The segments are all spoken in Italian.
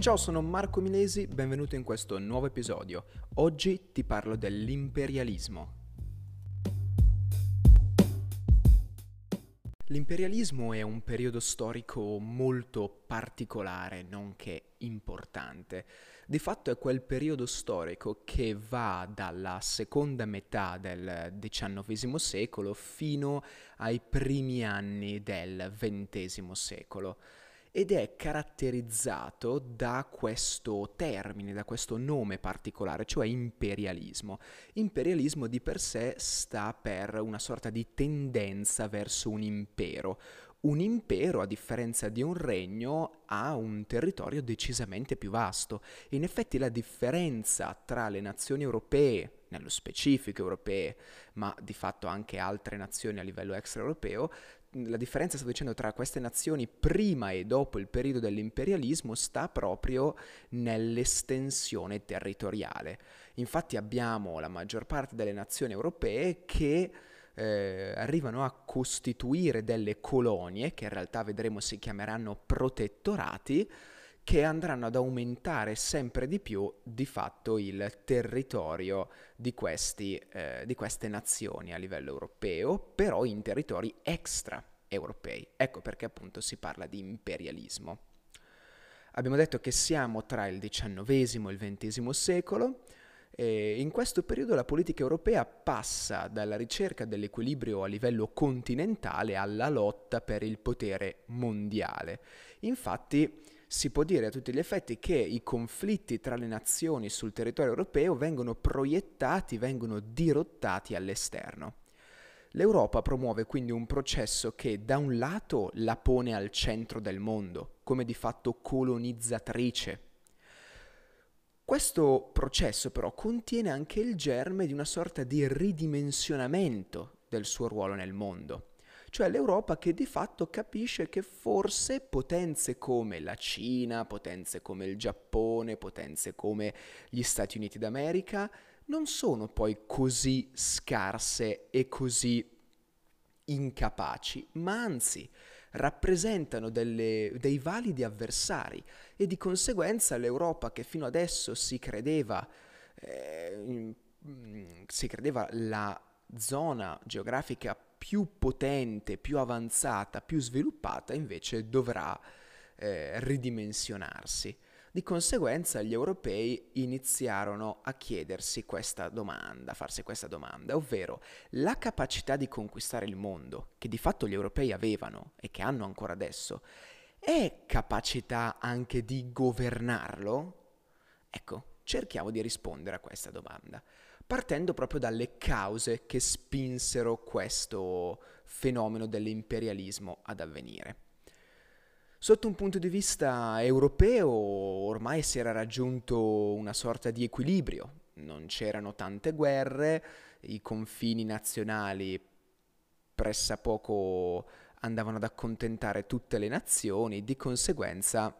Ciao, sono Marco Milesi, benvenuto in questo nuovo episodio. Oggi ti parlo dell'imperialismo. L'imperialismo è un periodo storico molto particolare, nonché importante. Di fatto è quel periodo storico che va dalla seconda metà del XIX secolo fino ai primi anni del XX secolo ed è caratterizzato da questo termine, da questo nome particolare, cioè imperialismo. Imperialismo di per sé sta per una sorta di tendenza verso un impero. Un impero, a differenza di un regno, ha un territorio decisamente più vasto. In effetti la differenza tra le nazioni europee, nello specifico europee, ma di fatto anche altre nazioni a livello extraeuropeo, la differenza, sto dicendo, tra queste nazioni prima e dopo il periodo dell'imperialismo sta proprio nell'estensione territoriale. Infatti abbiamo la maggior parte delle nazioni europee che eh, arrivano a costituire delle colonie, che in realtà vedremo si chiameranno protettorati, che andranno ad aumentare sempre di più di fatto il territorio di, questi, eh, di queste nazioni a livello europeo, però in territori extra europei. Ecco perché appunto si parla di imperialismo. Abbiamo detto che siamo tra il XIX e il XX secolo. E in questo periodo la politica europea passa dalla ricerca dell'equilibrio a livello continentale alla lotta per il potere mondiale. Infatti si può dire a tutti gli effetti che i conflitti tra le nazioni sul territorio europeo vengono proiettati, vengono dirottati all'esterno. L'Europa promuove quindi un processo che da un lato la pone al centro del mondo, come di fatto colonizzatrice. Questo processo però contiene anche il germe di una sorta di ridimensionamento del suo ruolo nel mondo cioè l'Europa che di fatto capisce che forse potenze come la Cina, potenze come il Giappone, potenze come gli Stati Uniti d'America non sono poi così scarse e così incapaci, ma anzi rappresentano delle, dei validi avversari e di conseguenza l'Europa che fino adesso si credeva, eh, si credeva la zona geografica più potente, più avanzata, più sviluppata, invece dovrà eh, ridimensionarsi. Di conseguenza gli europei iniziarono a chiedersi questa domanda, a farsi questa domanda, ovvero la capacità di conquistare il mondo, che di fatto gli europei avevano e che hanno ancora adesso, è capacità anche di governarlo? Ecco, cerchiamo di rispondere a questa domanda partendo proprio dalle cause che spinsero questo fenomeno dell'imperialismo ad avvenire. Sotto un punto di vista europeo ormai si era raggiunto una sorta di equilibrio, non c'erano tante guerre, i confini nazionali pressappoco andavano ad accontentare tutte le nazioni, di conseguenza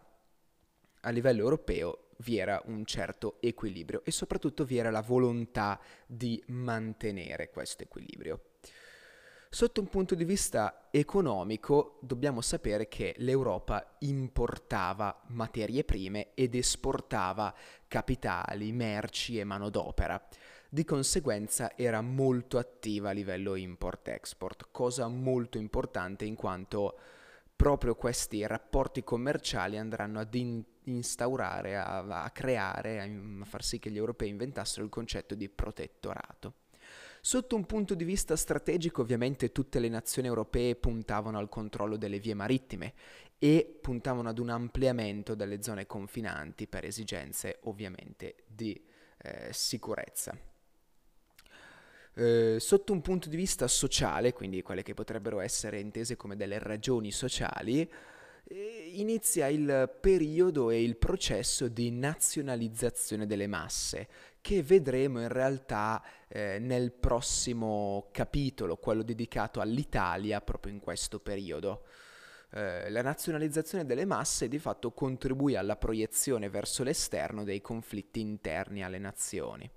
a livello europeo vi era un certo equilibrio e soprattutto vi era la volontà di mantenere questo equilibrio. Sotto un punto di vista economico dobbiamo sapere che l'Europa importava materie prime ed esportava capitali, merci e manodopera. Di conseguenza era molto attiva a livello import-export, cosa molto importante in quanto proprio questi rapporti commerciali andranno ad in- instaurare, a, a creare, a, a far sì che gli europei inventassero il concetto di protettorato. Sotto un punto di vista strategico ovviamente tutte le nazioni europee puntavano al controllo delle vie marittime e puntavano ad un ampliamento delle zone confinanti per esigenze ovviamente di eh, sicurezza. Eh, sotto un punto di vista sociale, quindi quelle che potrebbero essere intese come delle ragioni sociali, inizia il periodo e il processo di nazionalizzazione delle masse, che vedremo in realtà eh, nel prossimo capitolo, quello dedicato all'Italia, proprio in questo periodo. Eh, la nazionalizzazione delle masse di fatto contribuì alla proiezione verso l'esterno dei conflitti interni alle nazioni.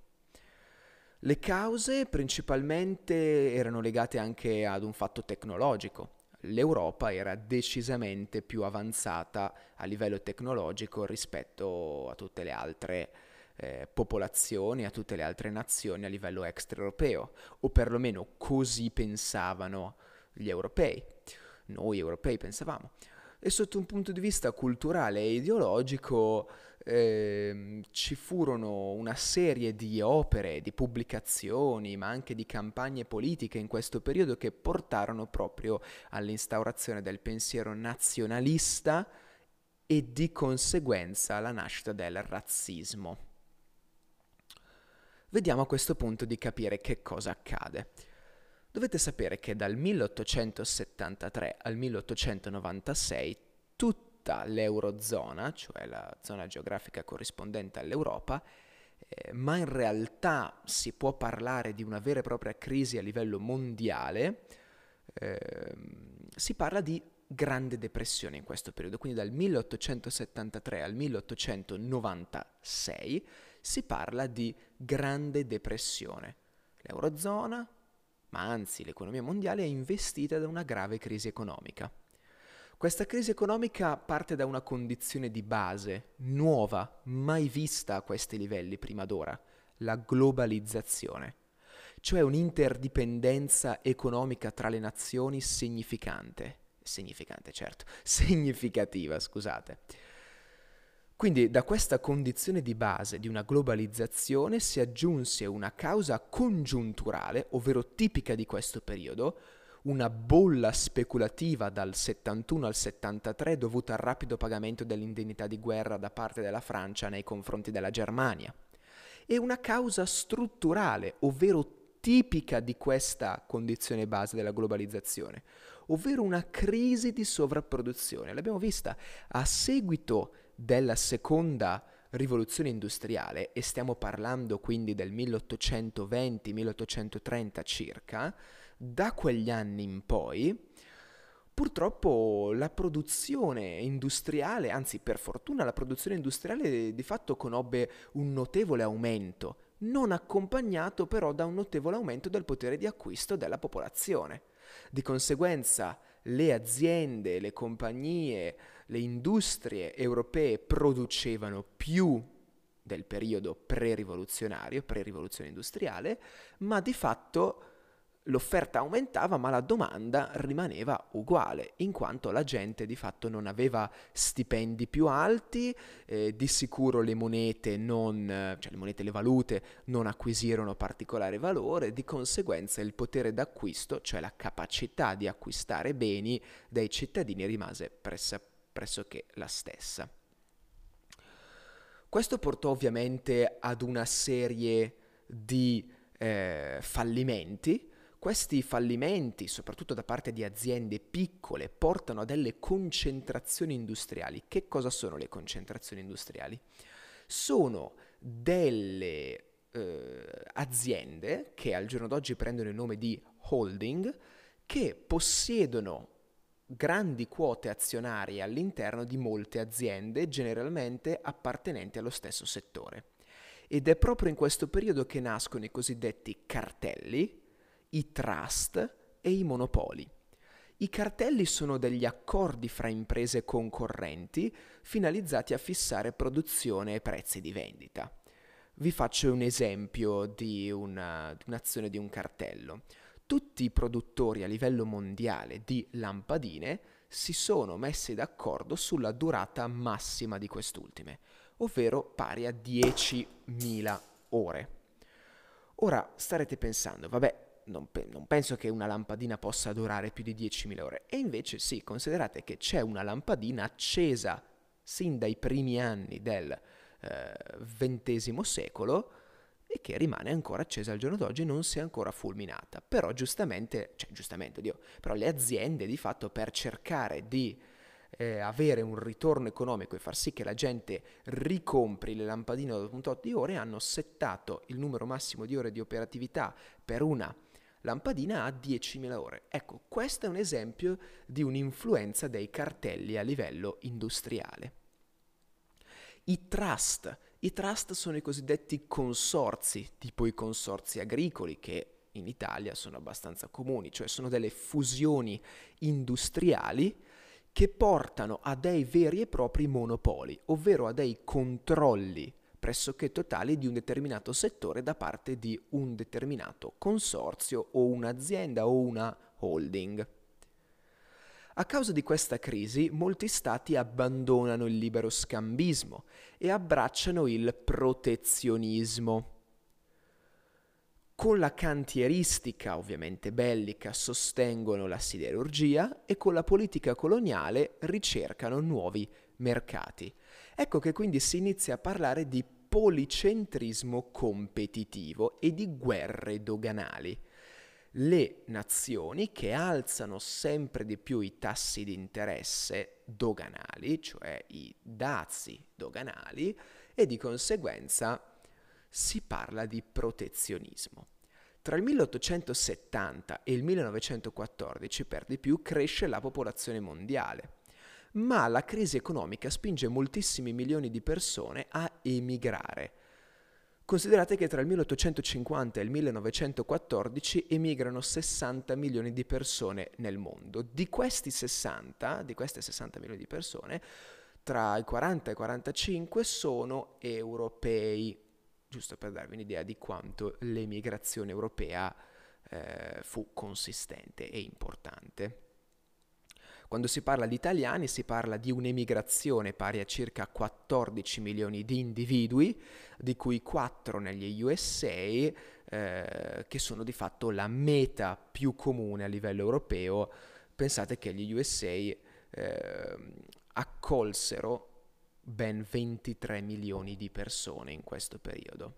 Le cause principalmente erano legate anche ad un fatto tecnologico, l'Europa era decisamente più avanzata a livello tecnologico rispetto a tutte le altre eh, popolazioni, a tutte le altre nazioni a livello extraeuropeo, o perlomeno così pensavano gli europei. Noi europei pensavamo. E sotto un punto di vista culturale e ideologico eh, ci furono una serie di opere, di pubblicazioni, ma anche di campagne politiche in questo periodo che portarono proprio all'instaurazione del pensiero nazionalista e di conseguenza alla nascita del razzismo. Vediamo a questo punto di capire che cosa accade. Dovete sapere che dal 1873 al 1896 tutta l'Eurozona, cioè la zona geografica corrispondente all'Europa, eh, ma in realtà si può parlare di una vera e propria crisi a livello mondiale, eh, si parla di grande depressione in questo periodo, quindi dal 1873 al 1896 si parla di grande depressione. L'Eurozona, ma anzi l'economia mondiale è investita da una grave crisi economica. Questa crisi economica parte da una condizione di base, nuova, mai vista a questi livelli prima d'ora, la globalizzazione, cioè un'interdipendenza economica tra le nazioni significante, significante certo, significativa, scusate. Quindi da questa condizione di base di una globalizzazione si aggiunse una causa congiunturale, ovvero tipica di questo periodo, una bolla speculativa dal 71 al 73 dovuta al rapido pagamento dell'indennità di guerra da parte della Francia nei confronti della Germania, e una causa strutturale, ovvero tipica di questa condizione base della globalizzazione, ovvero una crisi di sovrapproduzione. L'abbiamo vista a seguito della seconda rivoluzione industriale, e stiamo parlando quindi del 1820-1830 circa, da quegli anni in poi, purtroppo la produzione industriale, anzi per fortuna la produzione industriale di fatto conobbe un notevole aumento, non accompagnato però da un notevole aumento del potere di acquisto della popolazione. Di conseguenza le aziende, le compagnie, le industrie europee producevano più del periodo pre-rivoluzionario, pre-rivoluzione industriale, ma di fatto l'offerta aumentava ma la domanda rimaneva uguale, in quanto la gente di fatto non aveva stipendi più alti, eh, di sicuro le monete, non, cioè le monete, le valute non acquisirono particolare valore, di conseguenza il potere d'acquisto, cioè la capacità di acquistare beni dai cittadini rimase pressa, pressoché la stessa. Questo portò ovviamente ad una serie di eh, fallimenti, questi fallimenti, soprattutto da parte di aziende piccole, portano a delle concentrazioni industriali. Che cosa sono le concentrazioni industriali? Sono delle eh, aziende che al giorno d'oggi prendono il nome di holding, che possiedono grandi quote azionarie all'interno di molte aziende, generalmente appartenenti allo stesso settore. Ed è proprio in questo periodo che nascono i cosiddetti cartelli, i trust e i monopoli. I cartelli sono degli accordi fra imprese concorrenti finalizzati a fissare produzione e prezzi di vendita. Vi faccio un esempio di, una, un'azione di un cartello. Tutti i produttori a livello mondiale di lampadine si sono messi d'accordo sulla durata massima di quest'ultime, ovvero pari a 10.000 ore. Ora starete pensando, vabbè, non, pe- non, penso che una lampadina possa durare più di 10.000 ore. E invece sì, considerate che c'è una lampadina accesa sin dai primi anni del XX eh, secolo e che rimane ancora accesa al giorno d'oggi, non si è ancora fulminata. Però giustamente, cioè giustamente, Dio, però le aziende di fatto per cercare di eh, avere un ritorno economico e far sì che la gente ricompri le lampadine un tot di ore hanno settato il numero massimo di ore di operatività per una lampadina a 10.000 ore. Ecco, questo è un esempio di un'influenza dei cartelli a livello industriale. I trust. I trust sono i cosiddetti consorzi, tipo i consorzi agricoli che in Italia sono abbastanza comuni, cioè sono delle fusioni industriali che portano a dei veri e propri monopoli, ovvero a dei controlli pressoché totali di un determinato settore da parte di un determinato consorzio o un'azienda o una holding. A causa di questa crisi molti stati abbandonano il libero scambismo e abbracciano il protezionismo. Con la cantieristica, ovviamente bellica, sostengono la siderurgia e con la politica coloniale ricercano nuovi mercati. Ecco che quindi si inizia a parlare di policentrismo competitivo e di guerre doganali le nazioni che alzano sempre di più i tassi di interesse doganali, cioè i dazi doganali, e di conseguenza si parla di protezionismo. Tra il 1870 e il 1914, per di più, cresce la popolazione mondiale, ma la crisi economica spinge moltissimi milioni di persone a emigrare Considerate che tra il 1850 e il 1914 emigrano 60 milioni di persone nel mondo. Di questi 60, di queste 60 milioni di persone, tra i 40 e i 45 sono europei, giusto per darvi un'idea di quanto l'emigrazione europea eh, fu consistente e importante. Quando si parla di italiani si parla di un'emigrazione pari a circa 14 milioni di individui, di cui 4 negli USA, eh, che sono di fatto la meta più comune a livello europeo. Pensate che gli USA eh, accolsero ben 23 milioni di persone in questo periodo.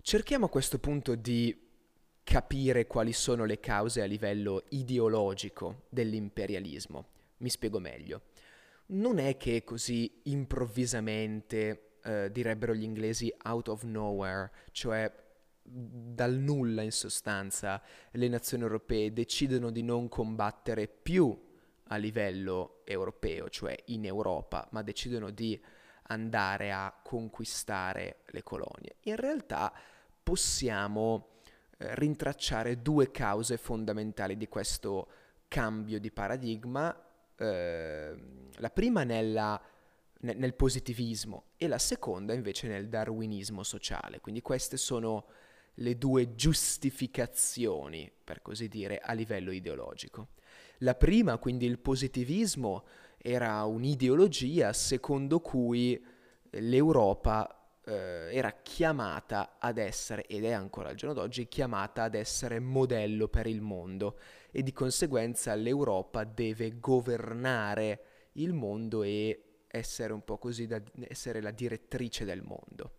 Cerchiamo a questo punto di capire quali sono le cause a livello ideologico dell'imperialismo. Mi spiego meglio. Non è che così improvvisamente, eh, direbbero gli inglesi, out of nowhere, cioè dal nulla in sostanza, le nazioni europee decidono di non combattere più a livello europeo, cioè in Europa, ma decidono di andare a conquistare le colonie. In realtà possiamo rintracciare due cause fondamentali di questo cambio di paradigma, eh, la prima nella, ne, nel positivismo e la seconda invece nel darwinismo sociale. Quindi queste sono le due giustificazioni, per così dire, a livello ideologico. La prima, quindi il positivismo, era un'ideologia secondo cui l'Europa eh, era chiamata ad essere, ed è ancora al giorno d'oggi, chiamata ad essere modello per il mondo e di conseguenza l'Europa deve governare il mondo e essere un po' così da essere la direttrice del mondo.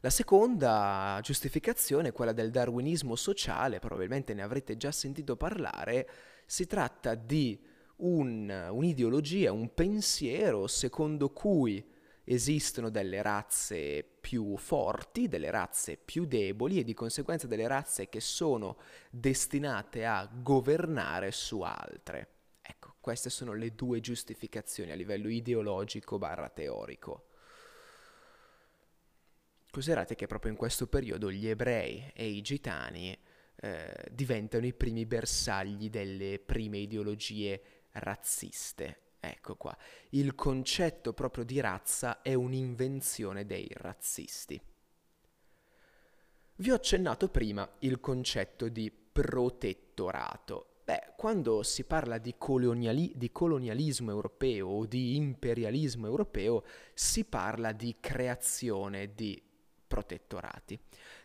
La seconda giustificazione, quella del darwinismo sociale, probabilmente ne avrete già sentito parlare, si tratta di un, un'ideologia, un pensiero secondo cui esistono delle razze più forti, delle razze più deboli e di conseguenza delle razze che sono destinate a governare su altre. Ecco, queste sono le due giustificazioni a livello ideologico barra teorico. Considerate che proprio in questo periodo gli ebrei e i gitani eh, diventano i primi bersagli delle prime ideologie razziste Ecco qua, il concetto proprio di razza è un'invenzione dei razzisti. Vi ho accennato prima il concetto di protettorato. Beh, quando si parla di, coloniali- di, colonialismo europeo o di imperialismo europeo, si parla di creazione di protettorati.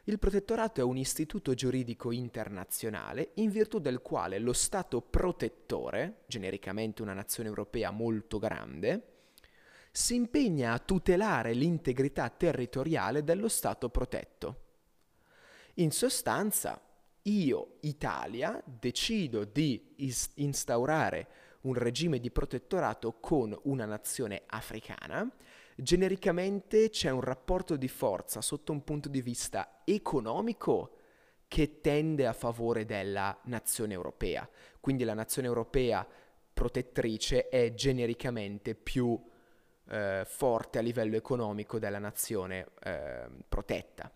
Il protettorato è un istituto giuridico internazionale in virtù del quale lo Stato protettore, genericamente una nazione europea molto grande, si impegna a tutelare l'integrità territoriale dello Stato protetto. In sostanza, io, Italia, decido di is- instaurare un regime di protettorato con una nazione africana genericamente c'è un rapporto di forza sotto un punto di vista economico che tende a favore della nazione europea. Quindi la nazione europea protettrice è genericamente più eh, forte a livello economico della nazione eh, protetta.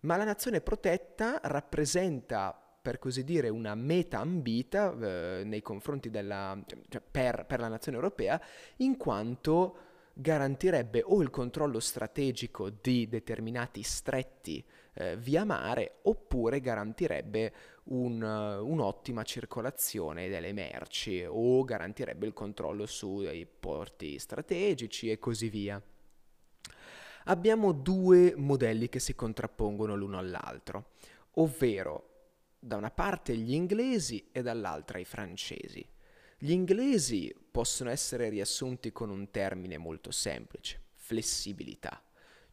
ma la nazione protetta rappresenta per così dire, una meta ambita eh, nei confronti della, cioè per, per la nazione europea, in quanto garantirebbe o il controllo strategico di determinati stretti eh, via mare oppure garantirebbe un, uh, un'ottima circolazione delle merci o garantirebbe il controllo sui porti strategici e così via. Abbiamo due modelli che si contrappongono l'uno all'altro, ovvero da una parte gli inglesi e dall'altra i francesi. Gli inglesi possono essere riassunti con un termine molto semplice, flessibilità,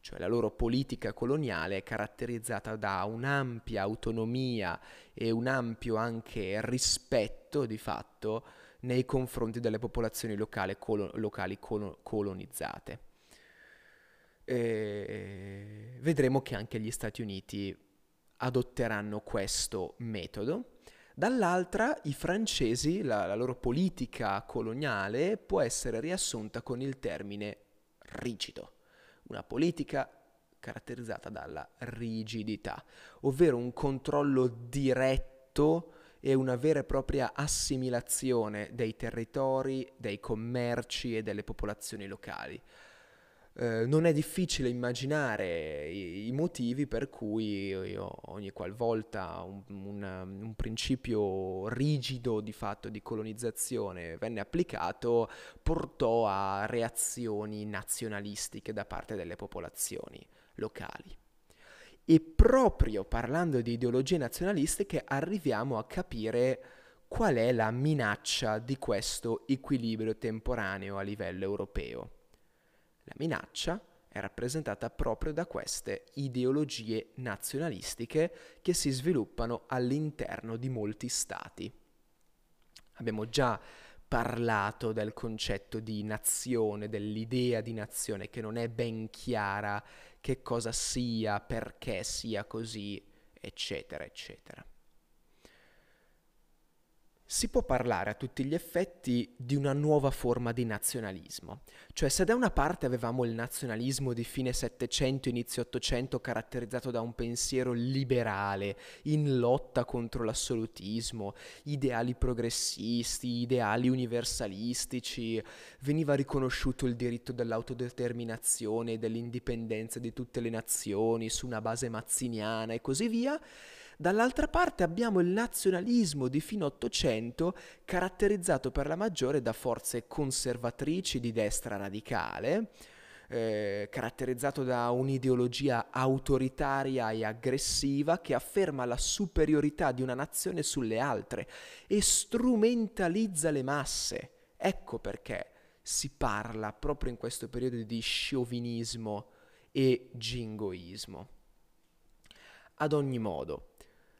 cioè la loro politica coloniale è caratterizzata da un'ampia autonomia e un ampio anche rispetto di fatto nei confronti delle popolazioni locali, colo- locali colo- colonizzate. E vedremo che anche gli Stati Uniti adotteranno questo metodo. Dall'altra, i francesi, la, la loro politica coloniale può essere riassunta con il termine rigido, una politica caratterizzata dalla rigidità, ovvero un controllo diretto e una vera e propria assimilazione dei territori, dei commerci e delle popolazioni locali. Eh, non è difficile immaginare i, i, motivi per cui io, ogni qualvolta un, un, un, principio rigido di fatto di colonizzazione venne applicato, portò a reazioni nazionalistiche da parte delle popolazioni locali. E proprio parlando di ideologie nazionalistiche arriviamo a capire qual è la minaccia di questo equilibrio temporaneo a livello europeo. La minaccia è rappresentata proprio da queste ideologie nazionalistiche che si sviluppano all'interno di molti stati. Abbiamo già parlato del concetto di nazione, dell'idea di nazione che non è ben chiara che cosa sia, perché sia così, eccetera, eccetera si può parlare a tutti gli effetti di una nuova forma di nazionalismo. Cioè se da una parte avevamo il nazionalismo di fine Settecento, inizio Ottocento caratterizzato da un pensiero liberale, in lotta contro l'assolutismo, ideali progressisti, ideali universalistici, veniva riconosciuto il diritto dell'autodeterminazione e dell'indipendenza di tutte le nazioni su una base mazziniana e così via, Dall'altra parte abbiamo il nazionalismo di fine Ottocento caratterizzato per la maggiore da forze conservatrici di destra radicale, eh, caratterizzato da un'ideologia autoritaria e aggressiva che afferma la superiorità di una nazione sulle altre e strumentalizza le masse. Ecco perché si parla proprio in questo periodo di sciovinismo e jingoismo. Ad ogni modo,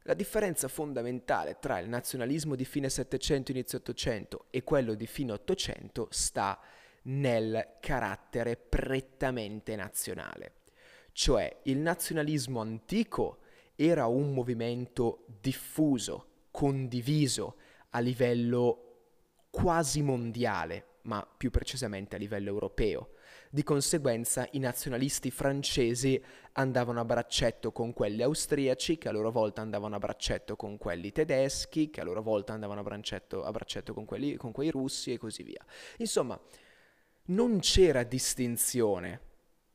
la differenza fondamentale tra il nazionalismo di fine Settecento inizio Ottocento e quello di fine Ottocento sta nel carattere prettamente nazionale. Cioè il nazionalismo antico era un movimento diffuso, condiviso a livello quasi mondiale, ma più precisamente a livello europeo. Di conseguenza i nazionalisti francesi andavano a braccetto con quelli austriaci, che a loro volta andavano a braccetto con quelli tedeschi, che a loro volta andavano a braccetto, a braccetto con, quelli, con quei russi e così via. Insomma, non c'era distinzione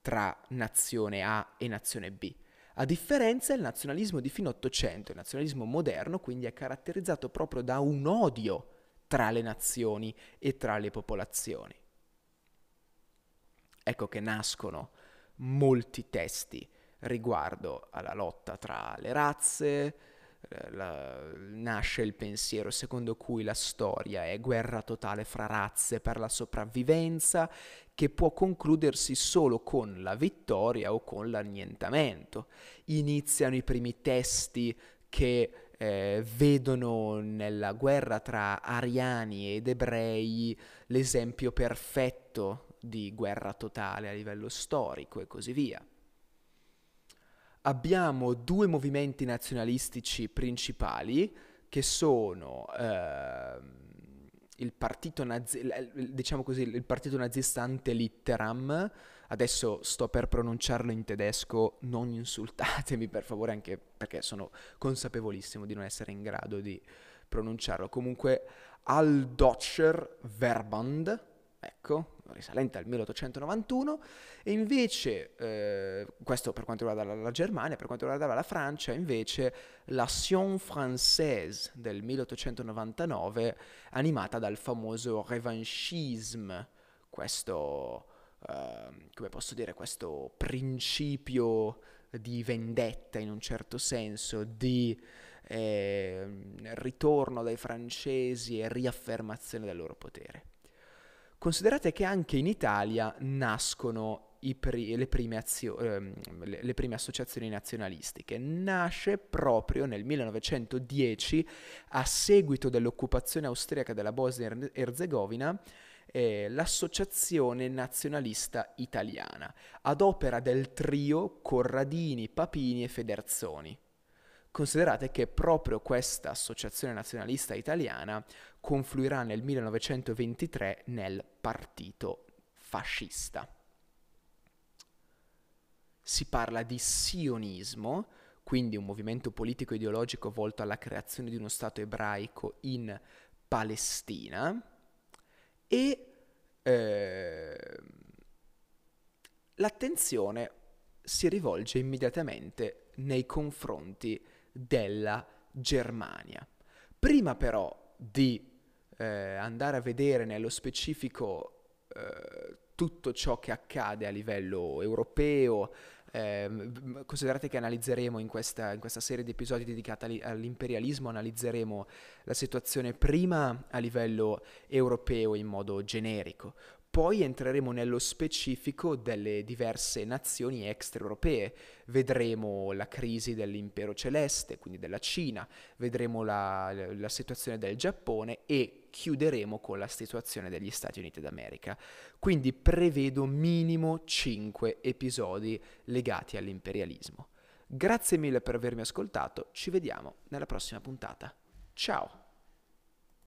tra nazione A e nazione B. A differenza, il nazionalismo di fine Ottocento, il nazionalismo moderno, quindi è caratterizzato proprio da un odio tra le nazioni e tra le popolazioni. Ecco che nascono molti testi riguardo alla lotta tra le razze, eh, la, nasce il pensiero secondo cui la storia è guerra totale fra razze per la sopravvivenza, che può concludersi solo con la vittoria o con l'annientamento. Iniziano i primi testi che eh, vedono nella guerra tra ariani ed ebrei l'esempio perfetto di guerra totale a livello storico e così via. Abbiamo due movimenti nazionalistici principali che sono eh, il partito, nazi- diciamo così, il partito nazista ante litteram, adesso sto per pronunciarlo in tedesco, non insultatemi per favore anche perché sono consapevolissimo di non essere in grado di pronunciarlo. Comunque al Deutscher Verband, ecco, risalente al 1891, e invece, eh, questo per quanto riguarda la, Germania, per quanto riguarda la Francia, invece la Sion Française del 1899, animata dal famoso revanchisme, questo, eh, come posso dire, questo principio di vendetta in un certo senso, di eh, ritorno dai francesi e riaffermazione del loro potere. Considerate che anche in Italia nascono Pri- le, prime azio- ehm, le, prime associazioni nazionalistiche. Nasce proprio nel 1910 a seguito dell'occupazione austriaca della Bosnia-Herzegovina eh, l'Associazione Nazionalista Italiana, ad opera del trio Corradini, Papini e Federzoni. Considerate che proprio questa associazione nazionalista italiana confluirà nel 1923 nel partito fascista. Si parla di sionismo, quindi un movimento politico ideologico volto alla creazione di uno Stato ebraico in Palestina e eh, l'attenzione si rivolge immediatamente nei confronti della Germania. Prima però di eh, andare a vedere nello specifico eh, tutto ciò che accade a livello europeo, eh, considerate che analizzeremo in questa, in questa, serie di episodi dedicati all'imperialismo, analizzeremo la situazione prima a livello europeo in modo generico, poi entreremo nello specifico delle diverse nazioni extraeuropee, vedremo la crisi dell'impero celeste, quindi della Cina, vedremo la, la, situazione del Giappone e chiuderemo con la situazione degli Stati Uniti d'America. Quindi prevedo minimo 5 episodi legati all'imperialismo. Grazie mille per avermi ascoltato, ci vediamo nella prossima puntata. Ciao!